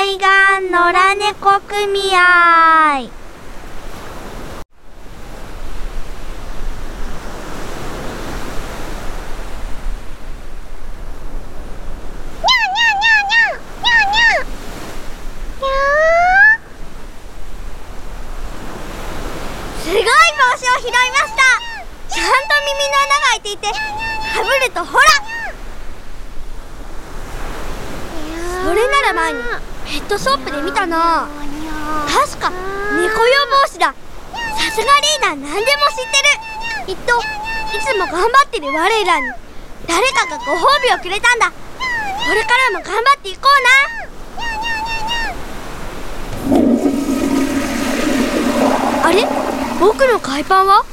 海岸野良猫組合。すごい帽子を拾いましたちゃんと耳の穴が開いていてかぶるとほらそれなら前にペットショップで見たな確か猫用帽子だ。さすがリーダー何でも知ってる。きっといつも頑張ってる我らに。誰かがご褒美をくれたんだ。これからも頑張っていこうな。あれ？僕の海パンは？